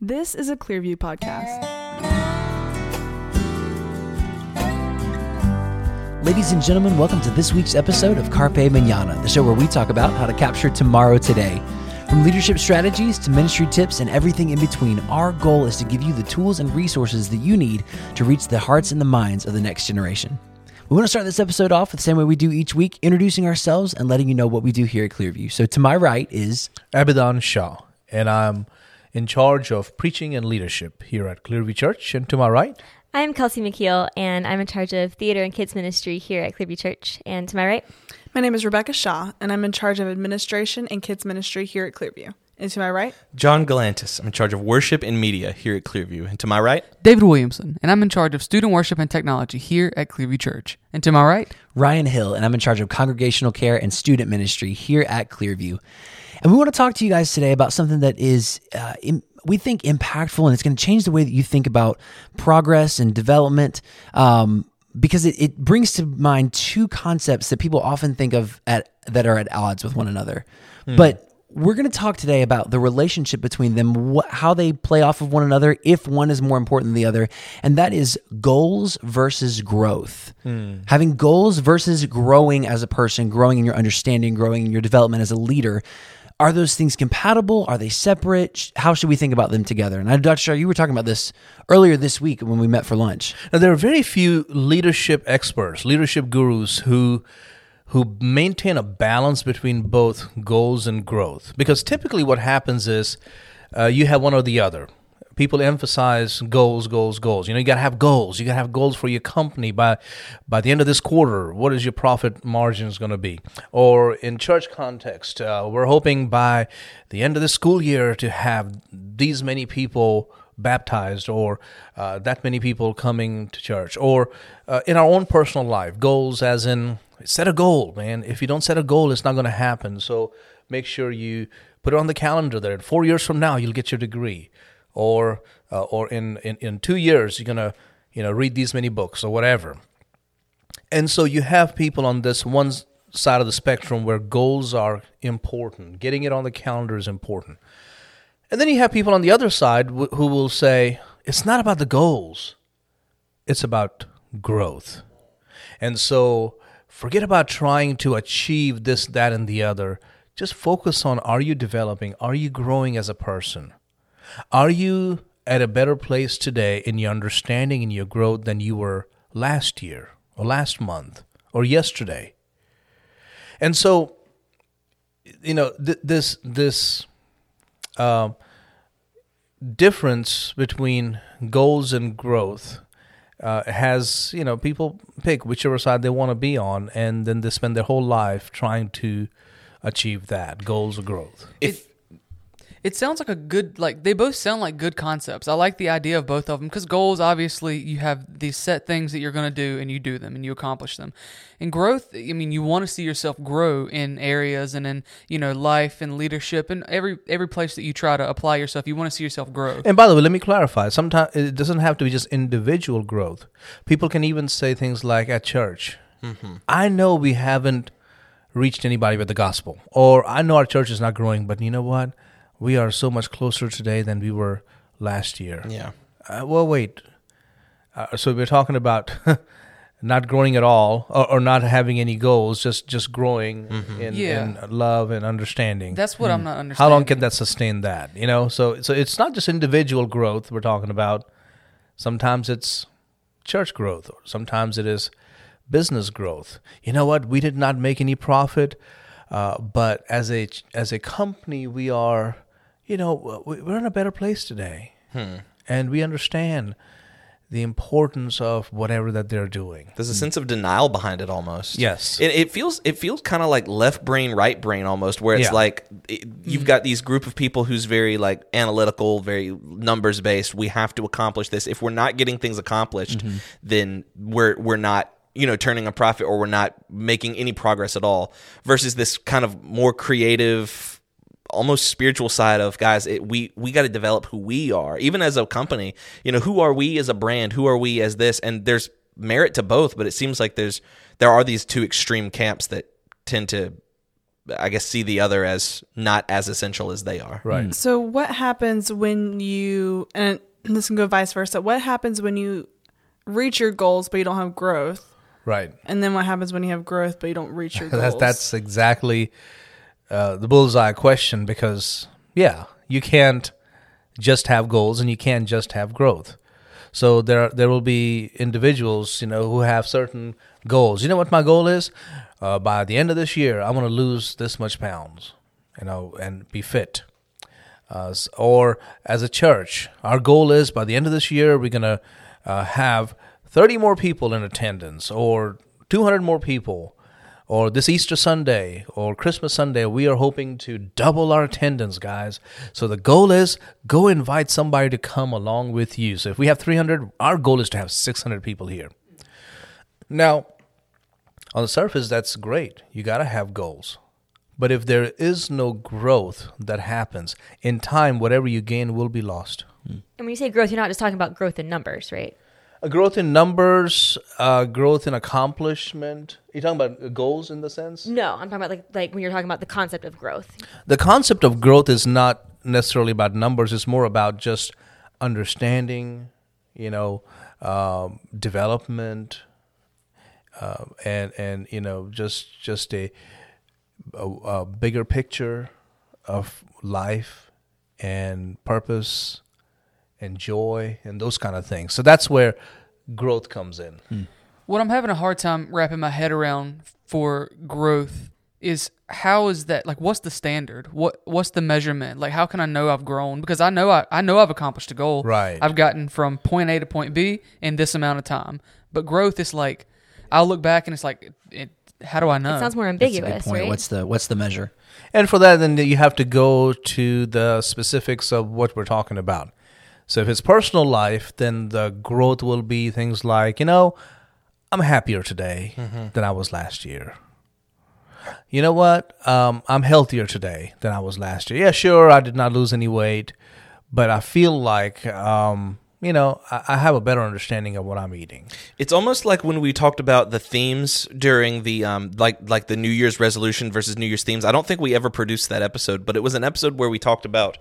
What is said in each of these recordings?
This is a Clearview podcast. Ladies and gentlemen, welcome to this week's episode of Carpe Manana, the show where we talk about how to capture tomorrow today. From leadership strategies to ministry tips and everything in between, our goal is to give you the tools and resources that you need to reach the hearts and the minds of the next generation. We want to start this episode off the same way we do each week, introducing ourselves and letting you know what we do here at Clearview. So, to my right is Abidan Shaw, and I'm in charge of preaching and leadership here at Clearview Church. And to my right, I'm Kelsey McKeel, and I'm in charge of theater and kids ministry here at Clearview Church. And to my right, My name is Rebecca Shaw, and I'm in charge of administration and kids ministry here at Clearview. And to my right, John Galantis. I'm in charge of worship and media here at Clearview. And to my right, David Williamson, and I'm in charge of student worship and technology here at Clearview Church. And to my right, Ryan Hill, and I'm in charge of congregational care and student ministry here at Clearview. And we want to talk to you guys today about something that is, uh, im- we think, impactful, and it's going to change the way that you think about progress and development. Um, because it, it brings to mind two concepts that people often think of at that are at odds with one another. But we're going to talk today about the relationship between them, wh- how they play off of one another, if one is more important than the other, and that is goals versus growth. Having goals versus growing as a person, growing in your understanding, growing in your development as a leader. Are those things compatible? Are they separate? How should we think about them together? And I, Dr. Shaw, you were talking about this earlier this week when we met for lunch. now there are very few leadership experts, leadership gurus who who maintain a balance between both goals and growth. Because typically, what happens is uh, you have one or the other. People emphasize goals, goals, goals. You know, you got to have goals. You got to have goals for your company by by the end of this quarter. What is your profit margins going to be? Or in church context, uh, we're hoping by the end of the school year to have these many people baptized or uh, that many people coming to church or uh, in our own personal life goals as in set a goal man if you don't set a goal it's not going to happen so make sure you put it on the calendar there four years from now you'll get your degree or uh, or in, in in two years you're to you know read these many books or whatever and so you have people on this one side of the spectrum where goals are important getting it on the calendar is important and then you have people on the other side wh- who will say, it's not about the goals, it's about growth. And so forget about trying to achieve this, that, and the other. Just focus on are you developing? Are you growing as a person? Are you at a better place today in your understanding and your growth than you were last year or last month or yesterday? And so, you know, th- this, this, uh, difference between goals and growth uh, has you know people pick whichever side they want to be on and then they spend their whole life trying to achieve that goals or growth if it sounds like a good like they both sound like good concepts. I like the idea of both of them because goals obviously you have these set things that you're going to do and you do them and you accomplish them. And growth, I mean, you want to see yourself grow in areas and in you know life and leadership and every every place that you try to apply yourself. You want to see yourself grow. and by the way let me clarify sometimes it doesn't have to be just individual growth people can even say things like at church mm-hmm. i know we haven't reached anybody with the gospel or i know our church is not growing but you know what we are so much closer today than we were last year yeah, Uh, well, wait. Uh, so we're talking about not growing at all, or, or not having any goals, just just growing in, Yeah. in love and understanding. That's what I'm not understanding. How long can that sustain that? You know, so so it's not just individual growth we're talking about. Sometimes it's church growth, or sometimes it is business growth. You know what? We did not make any profit, uh, but as a as a company, we are, you know, we- we're in a better place today, hmm. and we understand the importance of whatever that they're doing. there's a sense of denial behind it almost. Yes. it, it feels it feels kind of like left brain, right brain almost, where it's Yeah. like it, you've mm. got these group of people who's very like analytical, very numbers based. We have to accomplish this. If we're not getting things accomplished, mm-hmm. then we're we're not you know turning a profit or we're not making any progress at all. Versus this kind of more creative almost spiritual side of guys it, we we got to develop who we are even as a company you know who are we as a brand who are we as this and there's merit to both but it seems like there's there are these two extreme camps that tend to I guess see the other as not as essential as they are. Right. So what happens when you and this can go vice versa? What happens when you reach your goals but you don't have growth? Right. And then what happens when you have growth but you don't reach your goals? That's that's exactly uh, the bullseye question because yeah, you can't just have goals and you can't just have growth. So there there will be individuals you know who have certain goals. You know what my goal is? Uh, by the end of this year, I want to lose this much pounds, you know, and be fit. Uh, or as a church, our goal is by the end of this year, we're going to uh, have 30 more people in attendance, or 200 more people, or this Easter Sunday, or Christmas Sunday, we are hoping to double our attendance, guys. So the goal is go invite somebody to come along with you. So if we have 300, our goal is to have 600 people here. Now, on the surface, that's great. You got to have goals. But if there is no growth that happens, in time, whatever you gain will be lost. And when you say growth, you're not just talking about growth in numbers, right? A growth in numbers, uh, growth in accomplishment. You're talking about goals in the sense? No, I'm talking about like like when you're talking about the concept of growth. The concept of growth is not necessarily about numbers. It's more about just understanding, you know, um, development, uh, and and you know, just just a, a a bigger picture of life and purpose and joy and those kind of things. So that's where growth comes in. Hmm. What I'm having a hard time wrapping my head around for growth is how is that like what's the standard? What what's the measurement? Like how can I know I've grown? Because I know I, I know I've accomplished a goal. Right. I've gotten from point A to point B in this amount of time. But growth is like I'll look back and it's like it, how do I know? It sounds more That's a ambiguous, good point. right? What's the what's the measure? And for that, then you have to go to the specifics of what we're talking about. So if it's personal life, then the growth will be things like, you know, I'm happier today than I was last year. You know what? Um, I'm healthier today than I was last year. Yeah, sure, I did not lose any weight, but I feel like, um, you know, I, I have a better understanding of what I'm eating. It's almost like when we talked about the themes during the um like like the New Year's resolution versus New Year's themes. I don't think we ever produced that episode, but it was an episode where we talked about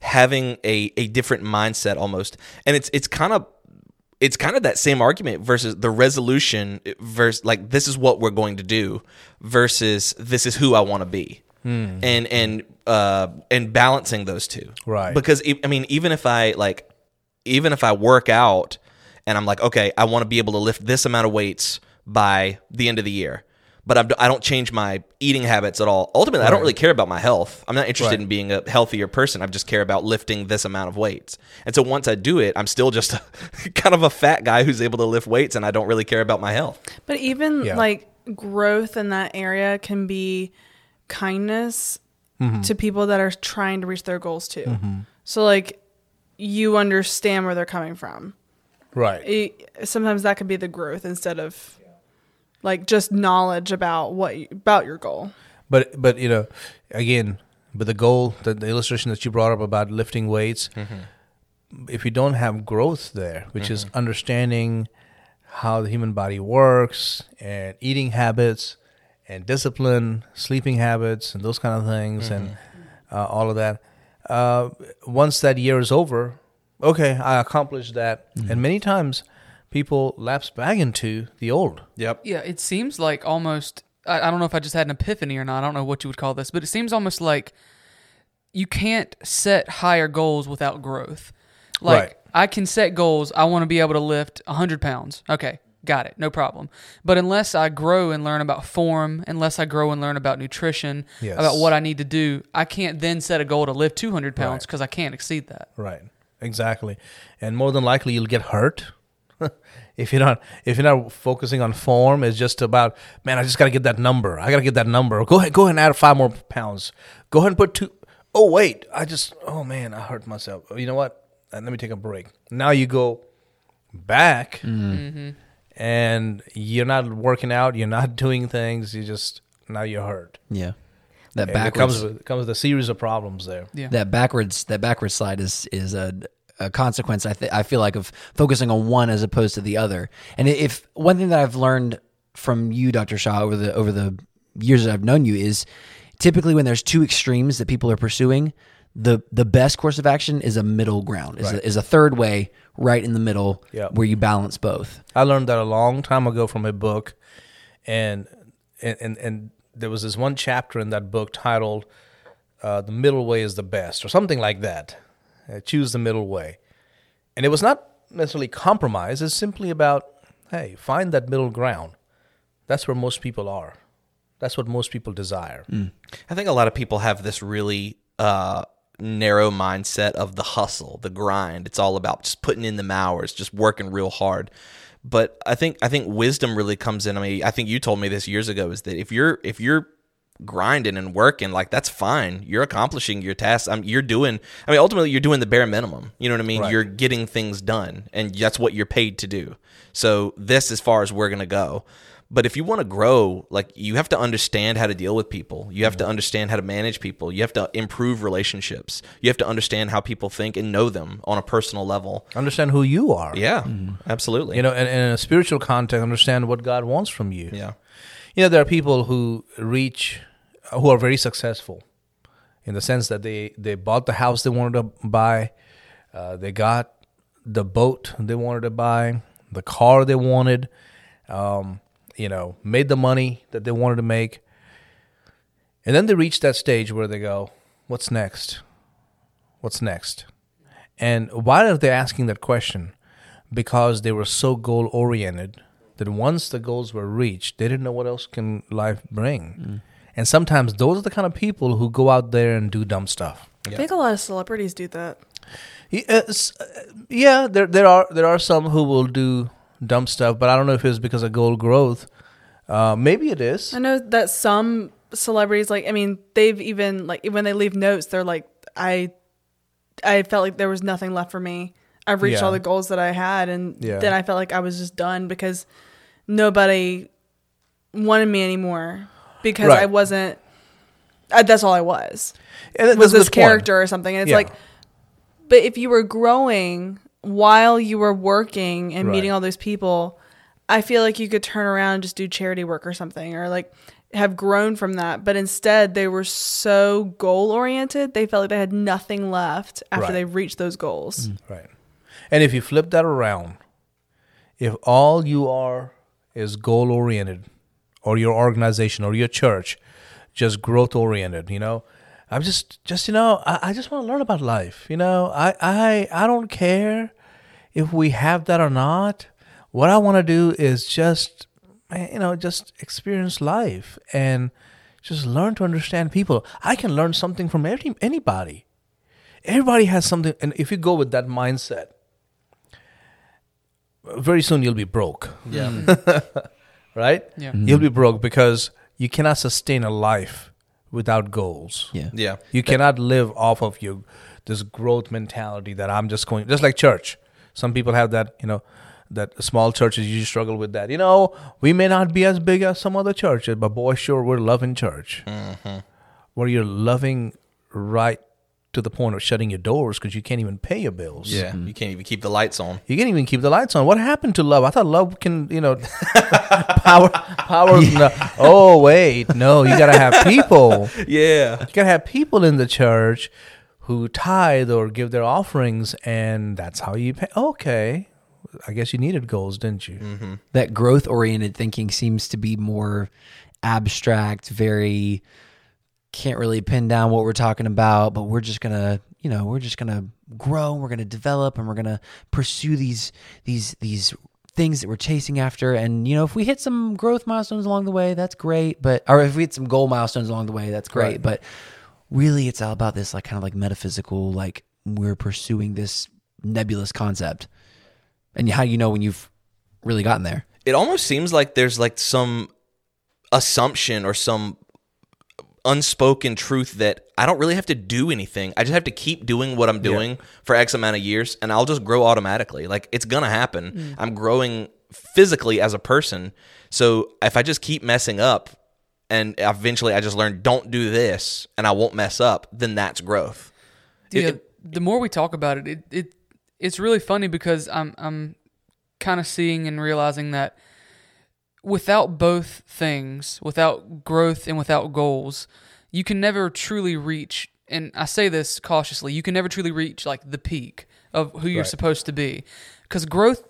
having a a different mindset almost. And it's it's kind of it's kind of that same argument versus the resolution versus like this is what we're going to do versus this is who I want to be. And and uh and balancing those two. Right. Because I mean even if I like even if I work out and I'm like, okay, I want to be able to lift this amount of weights by the end of the year, but I'm, I don't change my eating habits at all. Ultimately, I don't really care about my health. I'm not interested Right. in being a healthier person. I just care about lifting this amount of weights. And so once I do it, I'm still just a, kind of a fat guy who's able to lift weights, and I don't really care about my health. But even Yeah. like growth in that area can be kindness Mm-hmm. to people that are trying to reach their goals too. So like you understand where they're coming from. Right. It, sometimes that could be the growth instead of like just knowledge about what you, about your goal. But but you know, again, but the goal, the, the illustration that you brought up about lifting weights, if you don't have growth there, which is understanding how the human body works and eating habits and discipline, sleeping habits, and those kind of things, and uh, all of that. Uh, once that year is over, okay, I accomplished that, and many times people lapse back into the old. Yep. Yeah, it seems like almost. I, I don't know if I just had an epiphany or not. I don't know what you would call this, but it seems almost like you can't set higher goals without growth. Like Right. I can set goals. I want to be able to lift hundred pounds. Okay, got it, no problem. But unless I grow and learn about form, unless I grow and learn about nutrition, Yes. about what I need to do, I can't then set a goal to lift two hundred pounds Right. because I can't exceed that. Right. Exactly. And more than likely you'll get hurt. If you're not if you're not focusing on form, it's just about man, I just gotta get that number. I gotta get that number. Go ahead, go ahead and add five more pounds. Go ahead and put two oh wait, I just oh man, I hurt myself. You know what? Uh, let me take a break. Now you go back and you're not working out, you're not doing things, you just now you're hurt. Yeah, that And it backwards comes with, comes with a series of problems there. Yeah. that backwards that backwards slide is is a, a consequence I th- I feel like of focusing on one as opposed to the other. And if one thing that I've learned from you, Dr. Shaw, over the over the years that I've known you is typically when there's two extremes that people are pursuing, the the best course of action is a middle ground, is, Right. a, is a third way right in the middle Yeah. where you balance both. I learned that a long time ago from a book, and and and, and there was this one chapter in that book titled uh, "The Middle Way is the Best" or something like that. Uh, choose the middle way, and it was not necessarily compromise. It's simply about hey, find that middle ground. That's where most people are. That's what most people desire. I think a lot of people have this really uh, narrow mindset of the hustle, the grind. It's all about just putting in the hours, just working real hard. But I think I think wisdom really comes in. I mean, I think you told me this years ago is that if you're if you're grinding and working, like that's fine. You're accomplishing your tasks. I'm, you're doing. I mean, ultimately, you're doing the bare minimum. You know what I mean? Right. You're getting things done, and that's what you're paid to do. So this, as far as we're gonna go. But if you want to grow, like you have to understand how to deal with people. You have to mm-hmm. understand how to manage people. You have to improve relationships. You have to understand how people think and know them on a personal level. Understand who you are. Yeah, mm-hmm. absolutely. You know, and, and in a spiritual context, understand what God wants from you. yeah. You know there are people who reach who are very successful in the sense that they they bought the house they wanted to buy uh, they got the boat they wanted to buy the car they wanted um, you know made the money that they wanted to make. And then they reach that stage where they go what's next? What's next? And why are they asking that question? Because they were so goal oriented that once the goals were reached, they didn't know what else can life bring. And sometimes those are the kind of people who go out there and do dumb stuff. I think a lot of celebrities do that. Yeah, uh, yeah, there there are there are some who will do dumb stuff, but I don't know if it's because of goal growth. Uh, maybe it is. I know that some celebrities, like, I mean, they've even like when they leave notes, they're like, I, I felt like there was nothing left for me. I've reached Yeah. all the goals that I had, and Yeah. then I felt like I was just done because nobody wanted me anymore because Right. I wasn't. I, that's all I was. And was this point. character or something. And it's Yeah. like, but if you were growing while you were working and meeting all those people, I feel like you could turn around and just do charity work or something or like have grown from that. But instead, they were so goal oriented, they felt like they had nothing left after Right. they reached those goals. Mm, right. And if you flip that around, if all you are is goal oriented, or your organization or your church just growth oriented, you know, I'm just just you know, I, I just want to learn about life. You know, I I I don't care if we have that or not. What I want to do is just eh, you know, just experience life and just learn to understand people. I can learn something from every, anybody. Everybody has something, and if you go with that mindset, very soon you'll be broke, Yeah. Mm. right? Yeah. Mm. You'll be broke because you cannot sustain a life without goals. Yeah. Yeah. You cannot live off of your this growth mentality that I'm just going just like church. Some people have that, you know, that small churches you struggle with that. You know, we may not be as big as some other churches, but boy, sure we're loving church. Mm-hmm. Where you're loving right to the point of shutting your doors because you can't even pay your bills. Yeah. Mm-hmm. You can't even keep the lights on. You can't even keep the lights on. What happened to love? I thought love can, you know, power, power. no. Oh wait, no, you gotta have people. Yeah. You gotta have people in the church who tithe or give their offerings, and that's how you pay. Okay, I guess you needed goals, didn't you? Mm-hmm. that growth oriented thinking seems to be more abstract, very can't really pin down what we're talking about, but we're just gonna, you know, we're just gonna grow, we're gonna develop, and we're gonna pursue these these these things that we're chasing after. And you know, if we hit some growth milestones along the way, that's great. But or if we hit some goal milestones along the way, that's great. Right. But really, it's all about this like kind of like metaphysical, like we're pursuing this nebulous concept. And how do you know when you've really gotten there? it almost seems like there's like some assumption or some unspoken truth that I don't really have to do anything. I just have to keep doing what I'm doing for X amount of years and I'll just grow automatically. Like it's going to happen. Mm. I'm growing physically as a person. So if I just keep messing up and eventually I just learn don't do this and I won't mess up, then that's growth. It- yeah, it- the more we talk about it, it, it it's really funny because I'm I'm kind of seeing and realizing that without both things, without growth and without goals, you can never truly reach and I say this cautiously, you can never truly reach like the peak of who you're Right. supposed to be. Cuz growth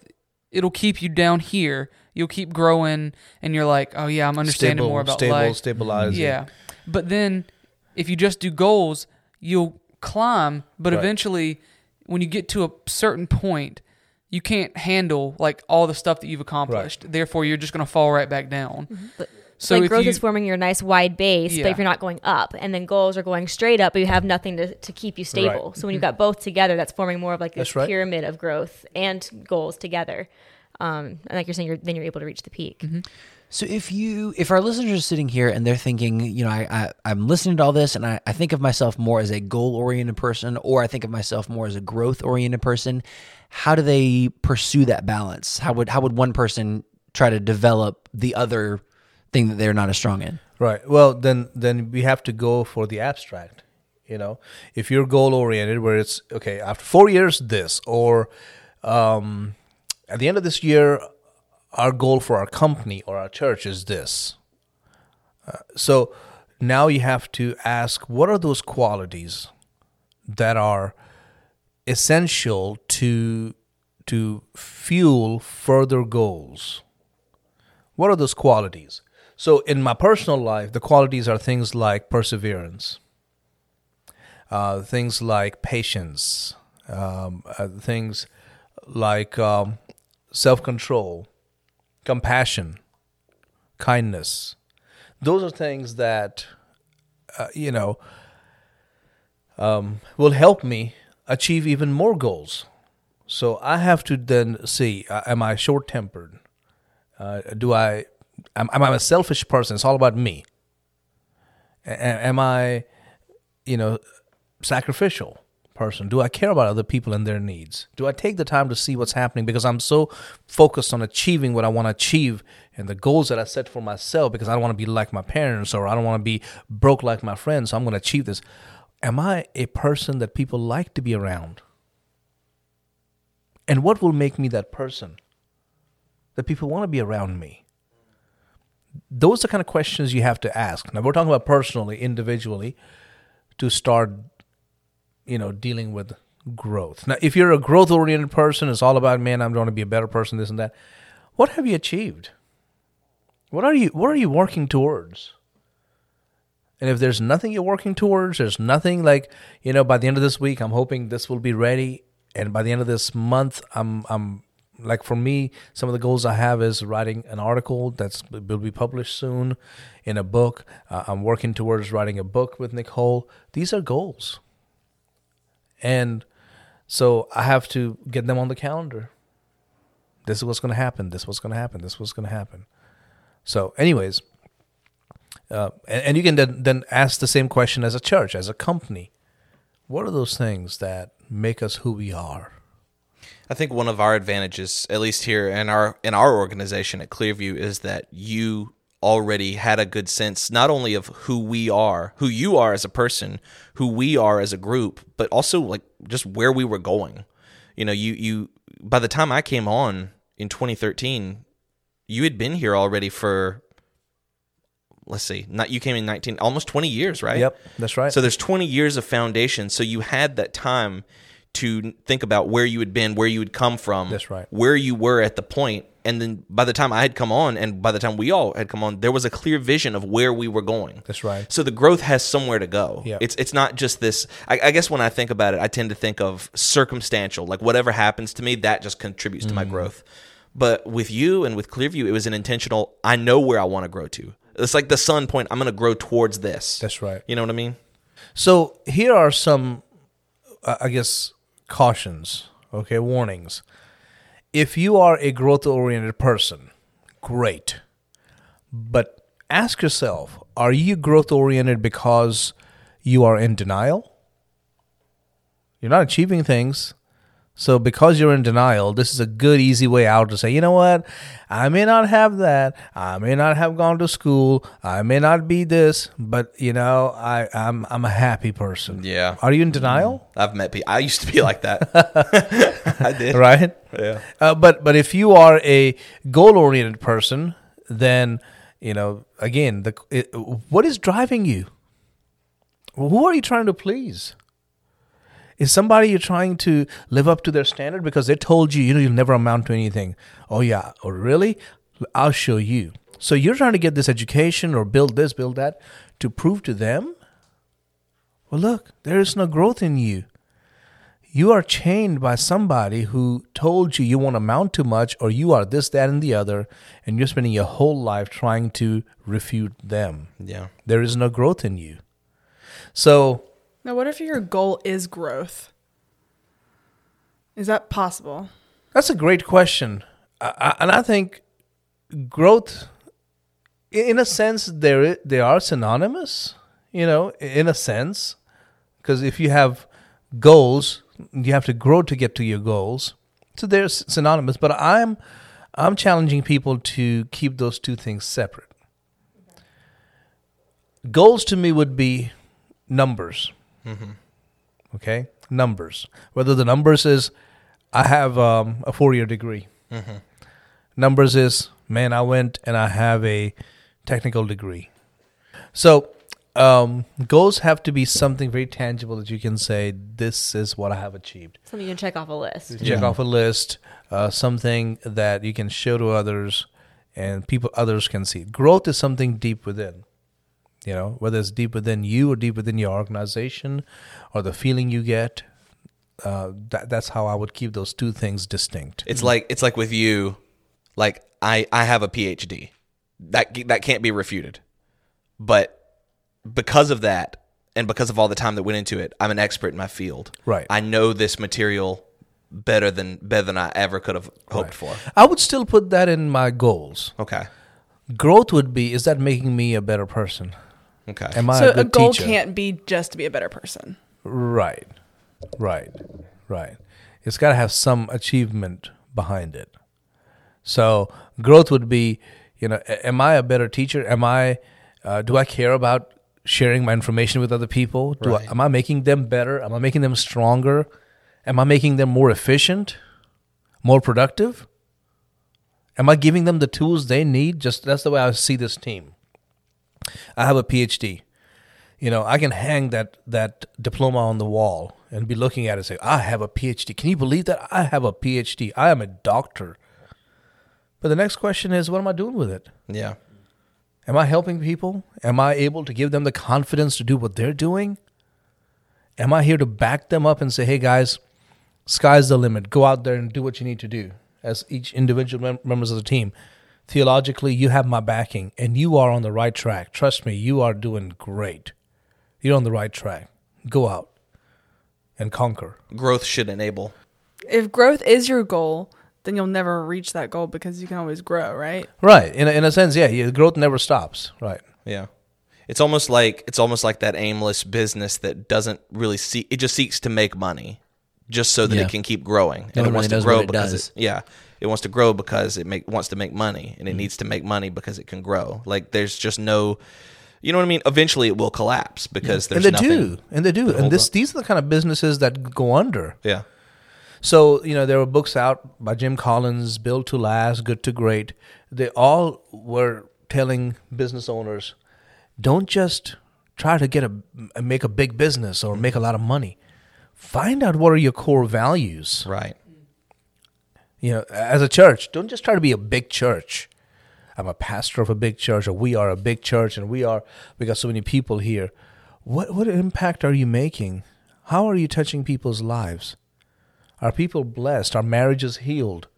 it'll keep you down here. You'll keep growing and you're like, "Oh yeah, I'm understanding stable, more about stable, life." stabilizing. Yeah. But then if you just do goals, you'll climb, but Right. eventually when you get to a certain point, you can't handle like all the stuff that you've accomplished. Therefore, you're just going to fall right back down. Mm-hmm. But- So like growth you, is forming your nice wide base, Yeah. but if you're not going up, and then goals are going straight up, but you have nothing to, to keep you stable. So when you've mm-hmm. got both together, that's forming more of like this right. pyramid of growth and goals together. Um, and like you're saying, you're, then you're able to reach the peak. Mm-hmm. So if you, if our listeners are sitting here and they're thinking, you know, I, I I'm listening to all this and I, I think of myself more as a goal oriented person, or I think of myself more as a growth oriented person, how do they pursue that balance? How would how would one person try to develop the other thing that they're not as strong in? Right. Well, then then we have to go for the abstract. You know, if you're goal oriented, where it's okay after four years, this, or um, at the end of this year, our goal for our company or our church is this. Uh, so now you have to ask, what are those qualities that are essential to to fuel further goals? What are those qualities? So, in my personal life, the qualities are things like perseverance, uh, things like patience, um, uh, things like um, self control, compassion, kindness. Those are things that, uh, you know, um, will help me achieve even more goals. So I have to then see: uh, Am I short tempered? Uh, do I? Am, am I a selfish person? It's all about me. A- am I, you know, sacrificial person? Do I care about other people and their needs? Do I take the time to see what's happening because I'm so focused on achieving what I want to achieve and the goals that I set for myself because I don't want to be like my parents or I don't want to be broke like my friends. So I'm going to achieve this. Am I a person that people like to be around? And what will make me that person? That people want to be around me. Those are kind of questions you have to ask. Now we're talking about personally, individually, to start, you know, dealing with growth. Now, if you're a growth oriented person, it's all about man, I'm going to be a better person, this and that. What have you achieved? What are you what are you working towards? And if there's nothing you're working towards, there's nothing like, you know, by the end of this week, I'm hoping this will be ready. And by the end of this month, I'm, I'm like, for me, some of the goals I have is writing an article that's will be published soon in a book. Uh, I'm working towards writing a book with Nicole. These are goals. And so I have to get them on the calendar. This is what's going to happen. This is what's going to happen. This is what's going to happen. So, anyways, uh, and, and you can then, then ask the same question as a church, as a company. What are those things that make us who we are? I think one of our advantages, at least here in our in our organization at Clearview, is that you already had a good sense not only of who we are, who you are as a person, who we are as a group, but also like just where we were going. You know, you you by the time I came on in 2013, you had been here already for let's see, not you came in 19 almost 20 years, right? Yep, that's right. So there's 20 years of foundation. So you had that time to think about where you had been, where you had come from. That's right. Where you were at the point. And then by the time I had come on, and by the time we all had come on, there was a clear vision of where we were going. That's right. So the growth has somewhere to go. Yeah. It's it's not just this. I, I guess when I think about it, I tend to think of circumstantial. Like whatever happens to me, that just contributes to Mm. my growth. But with you and with Clearview, it was an intentional. I know where I want to grow to. It's like the sun point. I'm going to grow towards this. That's right. You know what I mean? So here are some, uh, I guess, cautions. Okay, warnings. If you are a growth-oriented person, great. But ask yourself: Are you growth-oriented because you are in denial? You're not achieving things. So because you're in denial, this is a good, easy way out to say, you know what? I may not have that. I may not have gone to school. I may not be this, but you know, I, I'm I'm a happy person. Yeah. Are you in denial? I've met people. I used to be like that. I did. Right. Yeah. Uh, but but if you are a goal oriented person, then you know again the it, what is driving you. Who are you trying to please? Is somebody you're trying to live up to their standard because they told you, you know, you'll never amount to anything? Oh, yeah. Oh, really? I'll show you. So you're trying to get this education or build this, build that to prove to them? Well, look, there is no growth in you. You are chained by somebody who told you you won't amount to much or you are this, that, and the other, and you're spending your whole life trying to refute them. Yeah. There is no growth in you. So, Now, what if your goal is growth? Is that possible? That's a great question, and I think growth, in a sense, there they are synonymous. You know, in a sense, because if you have goals, you have to grow to get to your goals. So they're synonymous. But I'm I'm challenging people to keep those two things separate. Goals to me would be numbers. Okay, numbers. Whether the numbers is I have um, a four year degree. Numbers is man, I went and I have a technical degree. So um, goals have to be something very tangible that you can say, this is what I have achieved. Something you can check off a list. Check off a list, uh, something that you can show to others and people others can see. Growth is something deep within. You know, whether it's deep within you or deep within your organization or the feeling you get. Uh, that, that's how I would keep those two things distinct. It's like it's like with you, like I I have a PhD. That that can't be refuted. But because of that and because of all the time that went into it, I'm an expert in my field. Right. I know this material better than better than I ever could have hoped for. I would still put that in my goals. Okay. Growth would be is that making me a better person? Okay. Am I so a a, goal teacher? can't be just to be a better person. Right, right, right. It's got to have some achievement behind it. So growth would be, you know, am I a better teacher? Am I? Uh, do I care about sharing my information with other people? Do I, am I making them better? Am I making them stronger? Am I making them more efficient, more productive? Am I giving them the tools they need? Just that's the way I see this team. I have a PhD you know, I can hang that that diploma on the wall and be looking at it and say, I have a PhD. Can you believe that? I have a PhD. I am a doctor. But the next question is, what am I doing with it? yeah. Am I helping people? Am I able to give them the confidence to do what they're doing? Am I here to back them up and say, hey guys, sky's the limit. Go out there and do what you need to do as each individual mem- members of the team. Theologically, you have my backing and you are on the right track. Trust me, you are doing great. You're on the right track. Go out and conquer. Growth should enable. If growth is your goal, then you'll never reach that goal because you can always grow, right? Right. In a, in a sense, yeah, your growth never stops. Right. Yeah. It's almost like it's almost like that aimless business that doesn't really see it just seeks to make money just so that Yeah. it can keep growing. No and one it wants really to grow it because does. it yeah. It wants to grow because it make wants to make money and it Mm-hmm. needs to make money because it can grow. Like there's just no you know what I mean? Eventually it will collapse because there's and they do. And they do. And this up. these are the kind of businesses that go under. Yeah. So, you know, there were books out by Jim Collins, Built to Last, Good to Great. They all were telling business owners, don't just try to get a make a big business or make a lot of money. Find out what are your core values. Right. You know, as a church, don't just try to be a big church. I'm a pastor of a big church, or we are a big church, and we are we got so many people here. What what impact are you making? How are you touching people's lives? Are people blessed? Are marriages healed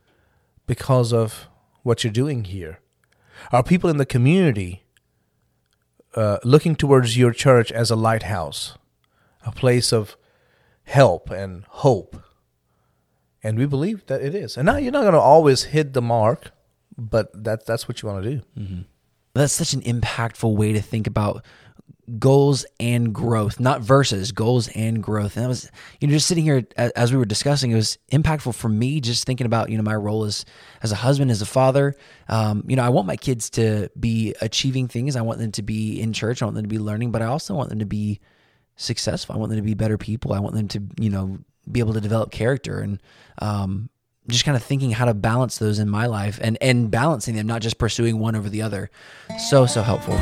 because of what you're doing here? Are people in the community uh, looking towards your church as a lighthouse, a place of help and hope? And we believe that it is. And now you're not going to always hit the mark, but that, that's what you want to do. That's such an impactful way to think about goals and growth, not versus goals and growth. And that was, you know, just sitting here as we were discussing, it was impactful for me just thinking about, you know, my role as, as a husband, as a father. Um, you know, I want my kids to be achieving things. I want them to be in church. I want them to be learning, but I also want them to be successful. I want them to be better people. I want them to, you know, be able to develop character and, um, just kind of thinking how to balance those in my life and and balancing them not just pursuing one over the other so so helpful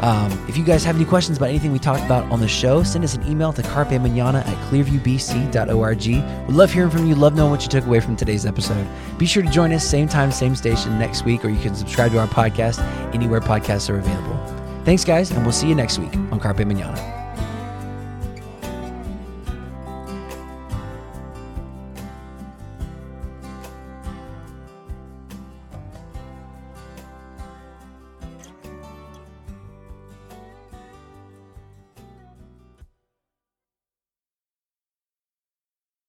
Um, if you guys have any questions about anything we talked about on the show, send us an email to carpemanana at clearviewbc.org. We love hearing from you, love knowing what you took away from today's episode. Be sure to join us same time, same station next week, or you can subscribe to our podcast anywhere podcasts are available. Thanks, guys, and we'll see you next week on Carpe Manana.